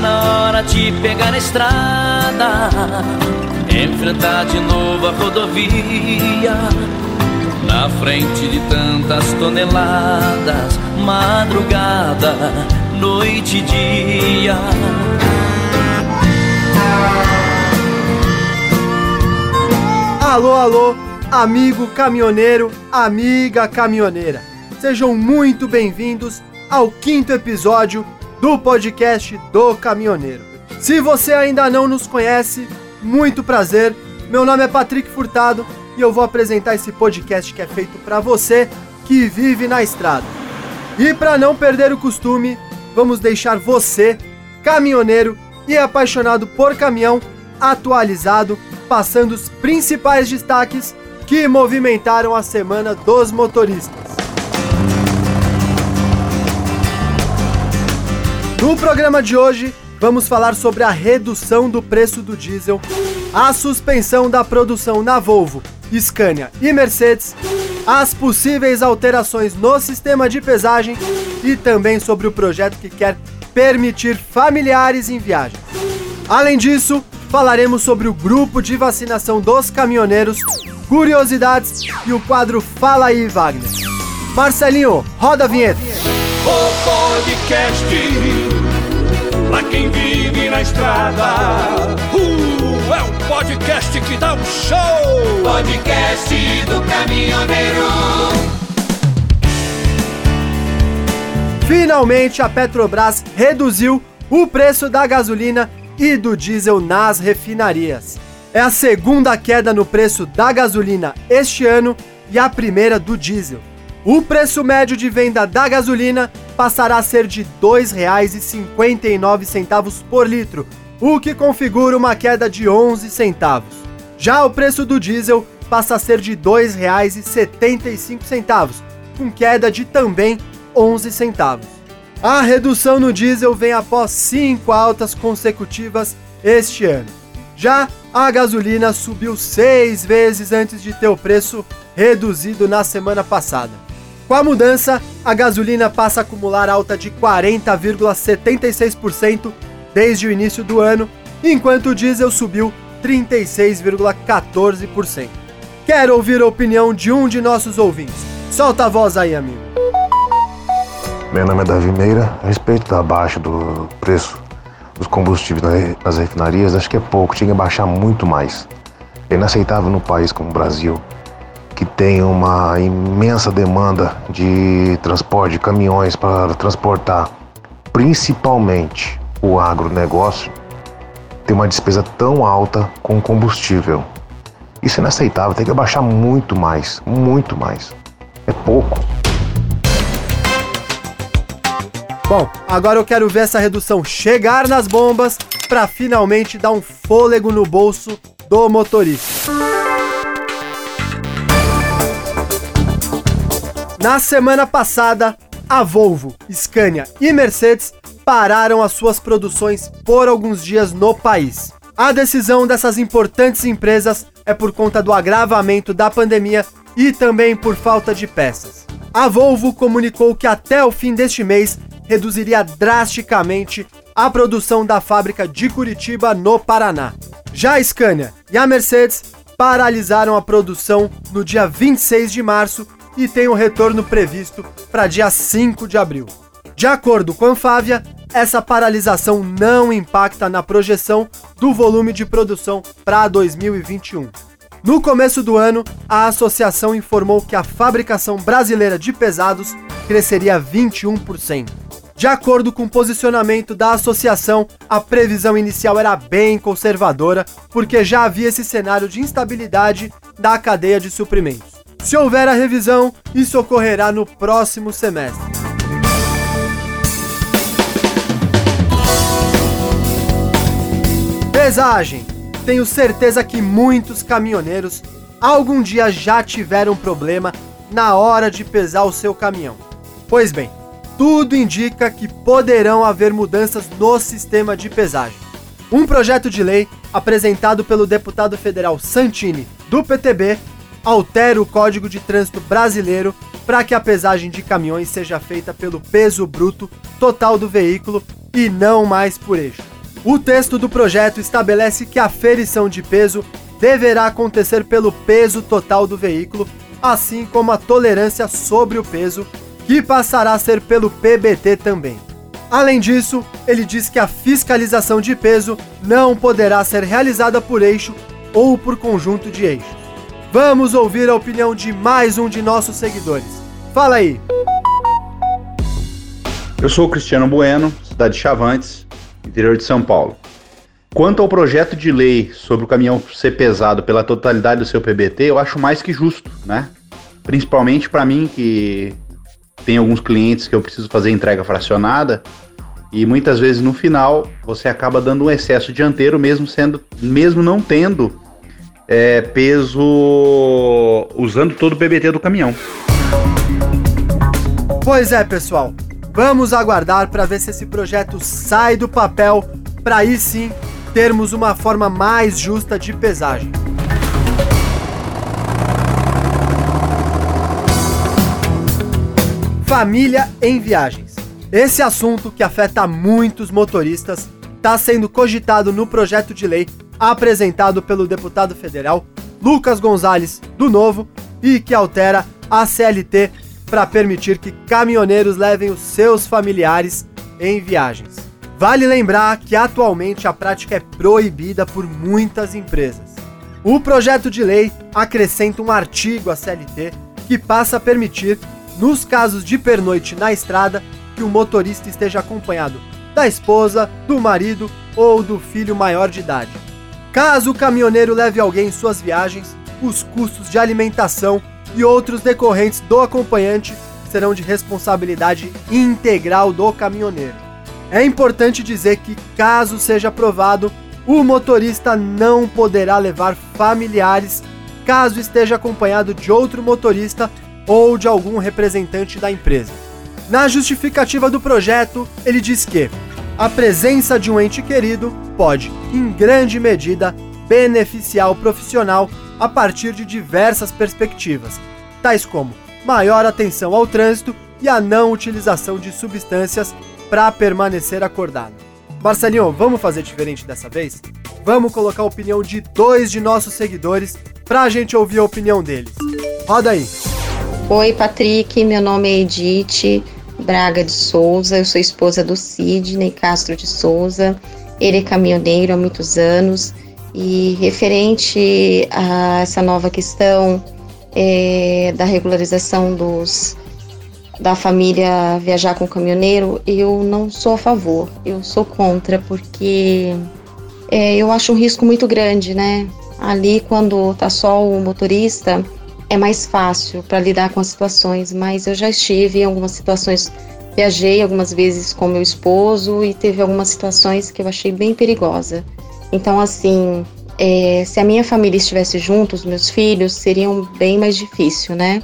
Na hora de pegar a estrada, enfrentar de novo a rodovia. Na frente de tantas toneladas, madrugada, noite e dia. Alô, alô, amigo caminhoneiro, amiga caminhoneira. Sejam muito bem-vindos ao quinto episódio do podcast do Caminhoneiro. Se você ainda não nos conhece, muito prazer. Meu nome é Patrick Furtado e eu vou apresentar esse podcast que é feito para você que vive na estrada. E para não perder o costume, vamos deixar você, caminhoneiro e apaixonado por caminhão, atualizado, passando os principais destaques que movimentaram a semana dos motoristas. No programa de hoje, vamos falar sobre a redução do preço do diesel, a suspensão da produção na Volvo, Scania e Mercedes, as possíveis alterações no sistema de pesagem e também sobre o projeto que quer permitir familiares em viagens. Além disso, falaremos sobre o grupo de vacinação dos caminhoneiros, curiosidades e o quadro Fala aí, Wagner. Marcelinho, roda a vinheta. O podcast pra quem vive na estrada. Uh, é um podcast que dá um show. Podcast do caminhoneiro. Finalmente a Petrobras reduziu o preço da gasolina e do diesel nas refinarias. É a segunda queda no preço da gasolina este ano e a primeira do diesel. O preço médio de venda da gasolina passará a ser de R$ 2,59 por litro, o que configura uma queda de 11 centavos. Já o preço do diesel passa a ser de R$ 2,75, com queda de também 11 centavos. A redução no diesel vem após cinco altas consecutivas este ano. Já a gasolina subiu seis vezes antes de ter o preço reduzido na semana passada. Com a mudança, a gasolina passa a acumular alta de 40,76% desde o início do ano, enquanto o diesel subiu 36,14%. Quero ouvir a opinião de um de nossos ouvintes. Solta a voz aí, amigo. Meu nome é Davi Meira. A respeito da baixa do preço dos combustíveis nas refinarias, acho que é pouco, tinha que baixar muito mais. É inaceitável no país como o Brasil, que tem uma imensa demanda de transporte, de caminhões para transportar, principalmente o agronegócio, ter uma despesa tão alta com combustível. Isso é inaceitável, tem que baixar muito mais, muito mais. É pouco. Bom, agora eu quero ver essa redução chegar nas bombas para finalmente dar um fôlego no bolso do motorista. Na semana passada, a Volvo, Scania e Mercedes pararam as suas produções por alguns dias no país. A decisão dessas importantes empresas é por conta do agravamento da pandemia e também por falta de peças. A Volvo comunicou que até o fim deste mês reduziria drasticamente a produção da fábrica de Curitiba, no Paraná. Já a Scania e a Mercedes paralisaram a produção no dia 26 de março e tem um retorno previsto para dia 5 de abril. De acordo com a Anfávia, essa paralisação não impacta na projeção do volume de produção para 2021. No começo do ano, a associação informou que a fabricação brasileira de pesados cresceria 21%. De acordo com o posicionamento da associação, a previsão inicial era bem conservadora, porque já havia esse cenário de instabilidade da cadeia de suprimentos. Se houver a revisão, isso ocorrerá no próximo semestre. Pesagem. Tenho certeza que muitos caminhoneiros algum dia já tiveram problema na hora de pesar o seu caminhão. Pois bem, tudo indica que poderão haver mudanças no sistema de pesagem. Um projeto de lei apresentado pelo deputado federal Santini, do PTB, altera o Código de Trânsito Brasileiro para que a pesagem de caminhões seja feita pelo peso bruto total do veículo e não mais por eixo. O texto do projeto estabelece que a ferição de peso deverá acontecer pelo peso total do veículo, assim como a tolerância sobre o peso, que passará a ser pelo PBT também. Além disso, ele diz que a fiscalização de peso não poderá ser realizada por eixo ou por conjunto de eixos. Vamos ouvir a opinião de mais um de nossos seguidores. Fala aí! Eu sou o Cristiano Bueno, cidade de Chavantes, interior de São Paulo. Quanto ao projeto de lei sobre o caminhão ser pesado pela totalidade do seu PBT, eu acho mais que justo, né? Principalmente para mim que tem alguns clientes que eu preciso fazer entrega fracionada e muitas vezes no final você acaba dando um excesso dianteiro mesmo sendo, mesmo não tendo é, peso usando todo o PBT do caminhão. Pois é, pessoal. Vamos aguardar para ver se esse projeto sai do papel para aí sim termos uma forma mais justa de pesagem. Família em viagens. Esse assunto que afeta muitos motoristas está sendo cogitado no projeto de lei apresentado pelo deputado federal Lucas Gonzalez, do Novo, e que altera a CLT para permitir que caminhoneiros levem os seus familiares em viagens. Vale lembrar que atualmente a prática é proibida por muitas empresas. O projeto de lei acrescenta um artigo à CLT que passa a permitir, nos casos de pernoite na estrada, que o motorista esteja acompanhado da esposa, do marido ou do filho maior de idade. Caso o caminhoneiro leve alguém em suas viagens, os custos de alimentação e outros decorrentes do acompanhante serão de responsabilidade integral do caminhoneiro. É importante dizer que, caso seja aprovado, o motorista não poderá levar familiares caso esteja acompanhado de outro motorista ou de algum representante da empresa. Na justificativa do projeto, ele diz que a presença de um ente querido pode, em grande medida, beneficiar o profissional a partir de diversas perspectivas, tais como maior atenção ao trânsito e a não utilização de substâncias para permanecer acordado. Marcelinho, vamos fazer diferente dessa vez? Vamos colocar a opinião de dois de nossos seguidores para a gente ouvir a opinião deles. Roda aí. Oi, Patrick, meu nome é Edith. Braga de Souza, eu sou esposa do Sidney Castro de Souza, ele é caminhoneiro há muitos anos e referente a essa nova questão é, da regularização dos da família viajar com caminhoneiro, eu não sou a favor, eu sou contra, porque é, eu acho um risco muito grande, né? Ali, quando tá só o motorista, é mais fácil para lidar com as situações, mas eu já estive em algumas situações, viajei algumas vezes com meu esposo e teve algumas situações que eu achei bem perigosa. Então, assim, é, se a minha família estivesse junto, os meus filhos, seriam bem mais difícil, né?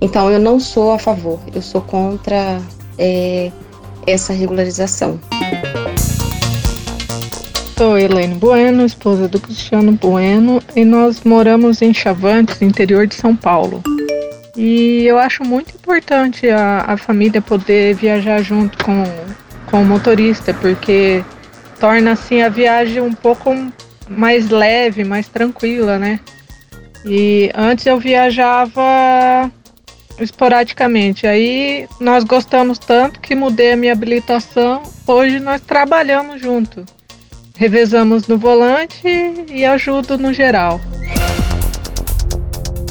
Então, eu não sou a favor, eu sou contra é, essa regularização. Sou Helene Bueno, esposa do Cristiano Bueno, e nós moramos em Chavantes, interior de São Paulo. E eu acho muito importante a, a família poder viajar junto com, com o motorista, porque torna assim a viagem um pouco mais leve, mais tranquila, né? E antes eu viajava esporadicamente. Aí nós gostamos tanto que mudei a minha habilitação. Hoje nós trabalhamos junto revezamos no volante e ajudo no geral.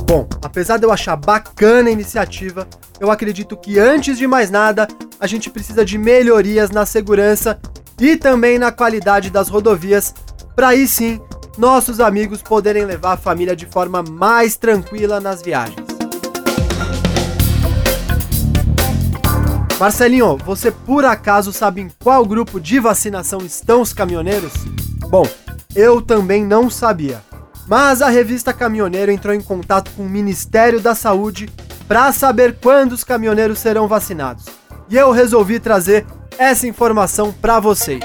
Bom, apesar de eu achar bacana a iniciativa, eu acredito que antes de mais nada, a gente precisa de melhorias na segurança e também na qualidade das rodovias, para aí sim nossos amigos poderem levar a família de forma mais tranquila nas viagens. Marcelinho, você por acaso sabe em qual grupo de vacinação estão os caminhoneiros? Bom, eu também não sabia. Mas a revista Caminhoneiro entrou em contato com o Ministério da Saúde para saber quando os caminhoneiros serão vacinados. E eu resolvi trazer essa informação para vocês.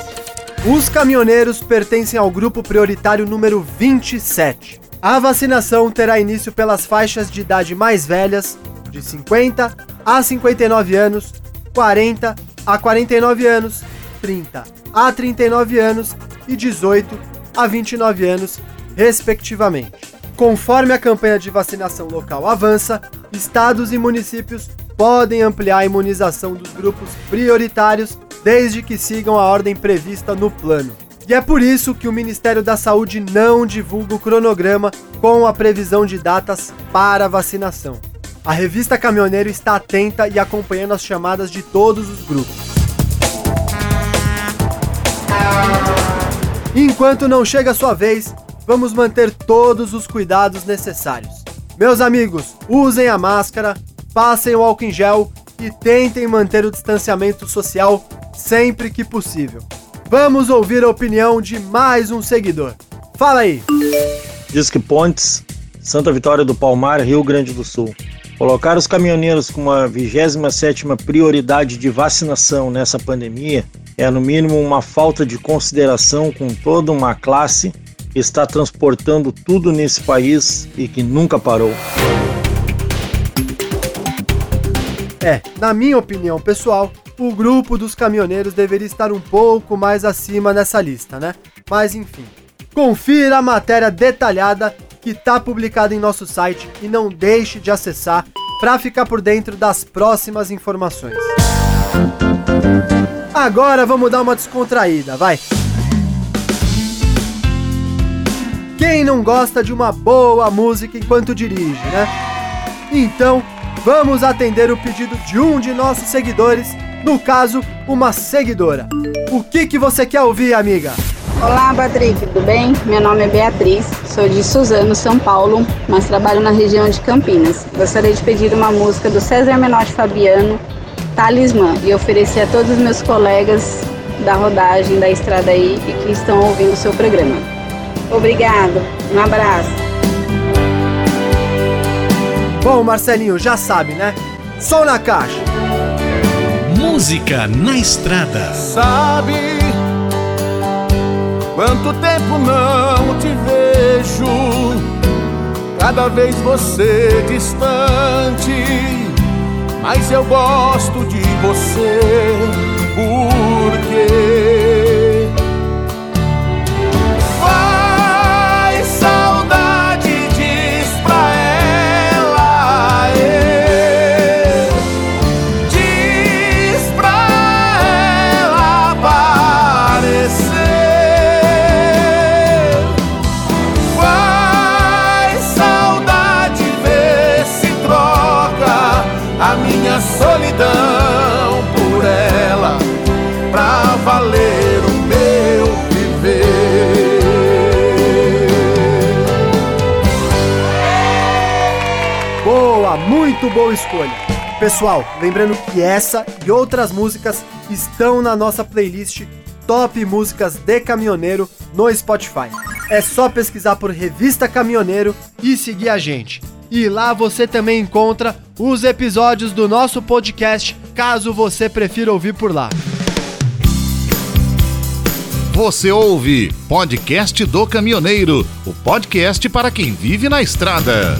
Os caminhoneiros pertencem ao grupo prioritário número 27. A vacinação terá início pelas faixas de idade mais velhas, de 50 a 59 anos, 40 a 49 anos 30 a 39 anos e 18 a 29 anos, respectivamente. Conforme a campanha de vacinação local avança, estados e municípios podem ampliar a imunização dos grupos prioritários desde que sigam a ordem prevista no plano. E é por isso que o Ministério da Saúde não divulga o cronograma com a previsão de datas para a vacinação. A revista Caminhoneiro está atenta e acompanhando as chamadas de todos os grupos. Enquanto não chega a sua vez, vamos manter todos os cuidados necessários. Meus amigos, usem a máscara, passem o álcool em gel e tentem manter o distanciamento social sempre que possível. Vamos ouvir a opinião de mais um seguidor. Fala aí! Disque Pontes, Santa Vitória do Palmar, Rio Grande do Sul. Colocar os caminhoneiros com a 27ª prioridade de vacinação nessa pandemia é no mínimo uma falta de consideração com toda uma classe que está transportando tudo nesse país e que nunca parou. É, na minha opinião pessoal, o grupo dos caminhoneiros deveria estar um pouco mais acima nessa lista, né? Mas enfim. Confira a matéria detalhada que está publicada em nosso site e não deixe de acessar para ficar por dentro das próximas informações. Agora vamos dar uma descontraída, vai. Quem não gosta de uma boa música enquanto dirige, né? Então, vamos atender o pedido de um de nossos seguidores no caso, uma seguidora. O que, que você quer ouvir, amiga? Olá, Patrick, tudo bem? Meu nome é Beatriz, sou de Suzano, São Paulo, mas trabalho na região de Campinas. Gostaria de pedir uma música do César Menotti Fabiano, Talismã, e oferecer a todos os meus colegas da rodagem da estrada aí e que estão ouvindo o seu programa. Obrigado, um abraço. Bom, Marcelinho, já sabe, né? Som na caixa! Música na estrada. Sabe quanto tempo não te vejo? Cada vez você distante, mas eu gosto de você. Porque Muito boa escolha. Pessoal, lembrando que essa e outras músicas estão na nossa playlist Top Músicas de Caminhoneiro no Spotify. É só pesquisar por Revista Caminhoneiro e seguir a gente. E lá você também encontra os episódios do nosso podcast, caso você prefira ouvir por lá. Você ouve Podcast do Caminhoneiro, o podcast para quem vive na estrada.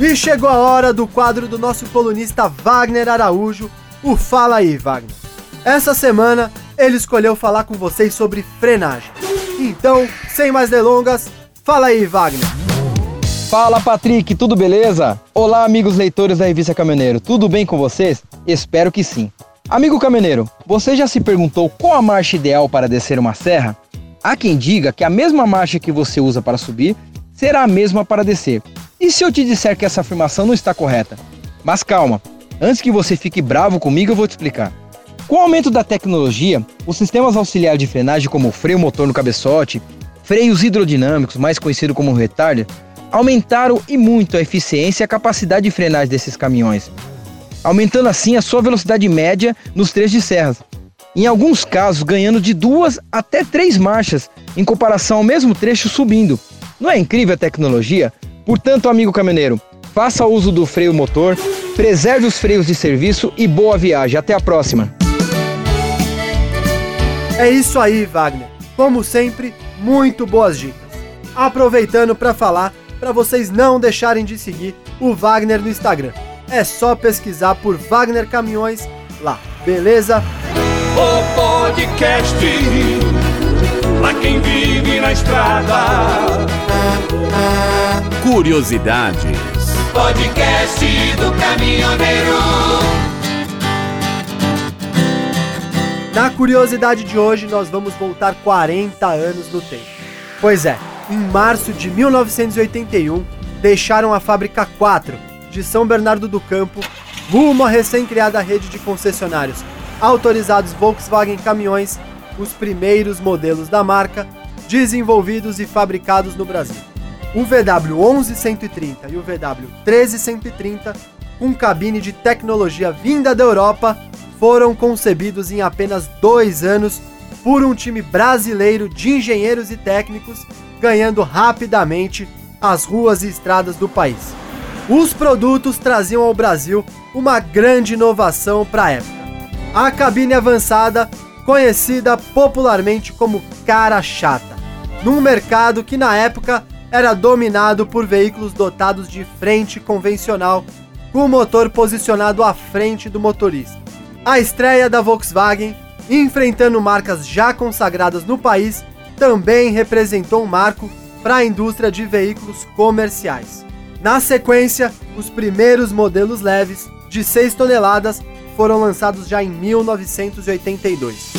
E chegou a hora do quadro do nosso colunista Wagner Araújo, o Fala aí, Wagner. Essa semana ele escolheu falar com vocês sobre frenagem. Então, sem mais delongas, fala aí, Wagner. Fala, Patrick, tudo beleza? Olá, amigos leitores da revista Caminhoneiro, tudo bem com vocês? Espero que sim. Amigo caminhoneiro, você já se perguntou qual a marcha ideal para descer uma serra? Há quem diga que a mesma marcha que você usa para subir será a mesma para descer. E se eu te disser que essa afirmação não está correta? Mas calma, antes que você fique bravo comigo, eu vou te explicar. Com o aumento da tecnologia, os sistemas auxiliares de frenagem, como o freio motor no cabeçote, freios hidrodinâmicos, mais conhecido como retarder, aumentaram e muito a eficiência e a capacidade de frenagem desses caminhões, aumentando assim a sua velocidade média nos trechos de serras. Em alguns casos, ganhando de duas até três marchas em comparação ao mesmo trecho subindo. Não é incrível a tecnologia? Portanto, amigo caminhoneiro, faça uso do freio motor, preserve os freios de serviço e boa viagem. Até a próxima. É isso aí, Wagner. Como sempre, muito boas dicas. Aproveitando para falar para vocês não deixarem de seguir o Wagner no Instagram. é só pesquisar por Wagner Caminhões lá, beleza? O podcast pra quem vive na estrada. Curiosidades. Podcast do caminhoneiro. Na curiosidade de hoje, nós vamos voltar 40 anos no tempo. Pois é, em março de 1981, deixaram a fábrica 4 de São Bernardo do Campo rumo à recém-criada rede de concessionários autorizados Volkswagen Caminhões, os primeiros modelos da marca desenvolvidos e fabricados no Brasil. O VW 11130 e o VW 13130, com cabine de tecnologia vinda da Europa, foram concebidos em apenas dois anos por um time brasileiro de engenheiros e técnicos, ganhando rapidamente as ruas e estradas do país. Os produtos traziam ao Brasil uma grande inovação para a época. A cabine avançada, conhecida popularmente como cara chata, num mercado que na época era dominado por veículos dotados de frente convencional, com o motor posicionado à frente do motorista. A estreia da Volkswagen, enfrentando marcas já consagradas no país, também representou um marco para a indústria de veículos comerciais. Na sequência, os primeiros modelos leves, de 6 toneladas, foram lançados já em 1982.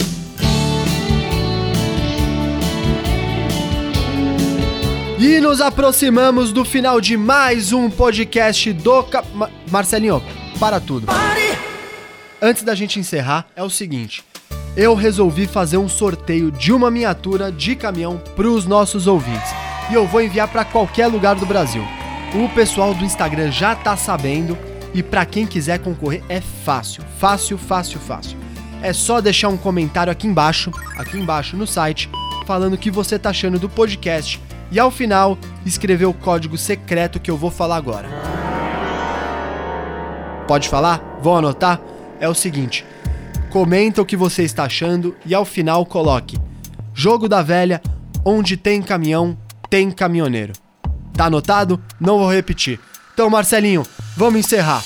E nos aproximamos do final de mais um podcast do Ca... Ma Marcelinho, para tudo. Antes da gente encerrar, é o seguinte: eu resolvi fazer um sorteio de uma miniatura de caminhão para os nossos ouvintes e eu vou enviar para qualquer lugar do Brasil. O pessoal do Instagram já tá sabendo e para quem quiser concorrer é fácil, fácil, fácil, fácil. É só deixar um comentário aqui embaixo, aqui embaixo no site, falando o que você tá achando do podcast e ao final escrever o código secreto que eu vou falar agora. Pode falar? Vou anotar? É o seguinte: comenta o que você está achando e ao final coloque Jogo da Velha, onde tem caminhão, tem caminhoneiro. Tá anotado? Não vou repetir. Então, Marcelinho, vamos encerrar.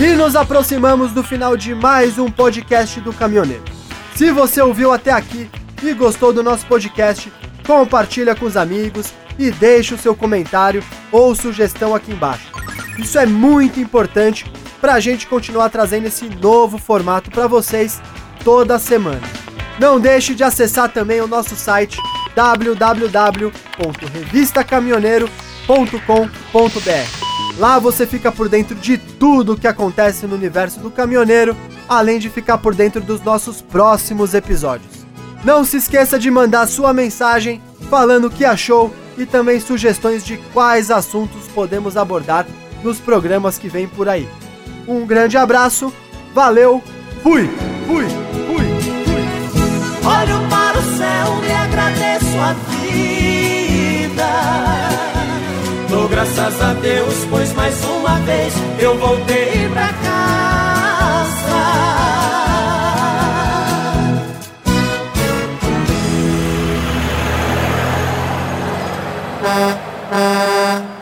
E nos aproximamos do final de mais um podcast do Caminhoneiro. Se você ouviu até aqui e gostou do nosso podcast, compartilha com os amigos e deixe o seu comentário ou sugestão aqui embaixo. Isso é muito importante para a gente continuar trazendo esse novo formato para vocês toda semana. Não deixe de acessar também o nosso site www.revistacaminhoneiro.com.br. Lá você fica por dentro de tudo o que acontece no universo do caminhoneiro, além de ficar por dentro dos nossos próximos episódios. Não se esqueça de mandar sua mensagem falando o que achou e também sugestões de quais assuntos podemos abordar nos programas que vêm por aí. Um grande abraço, valeu, fui, fui, fui, fui. Olho para o céu e agradeço a vida. Dou graças a Deus, pois mais uma vez eu voltei pra cá. Uh...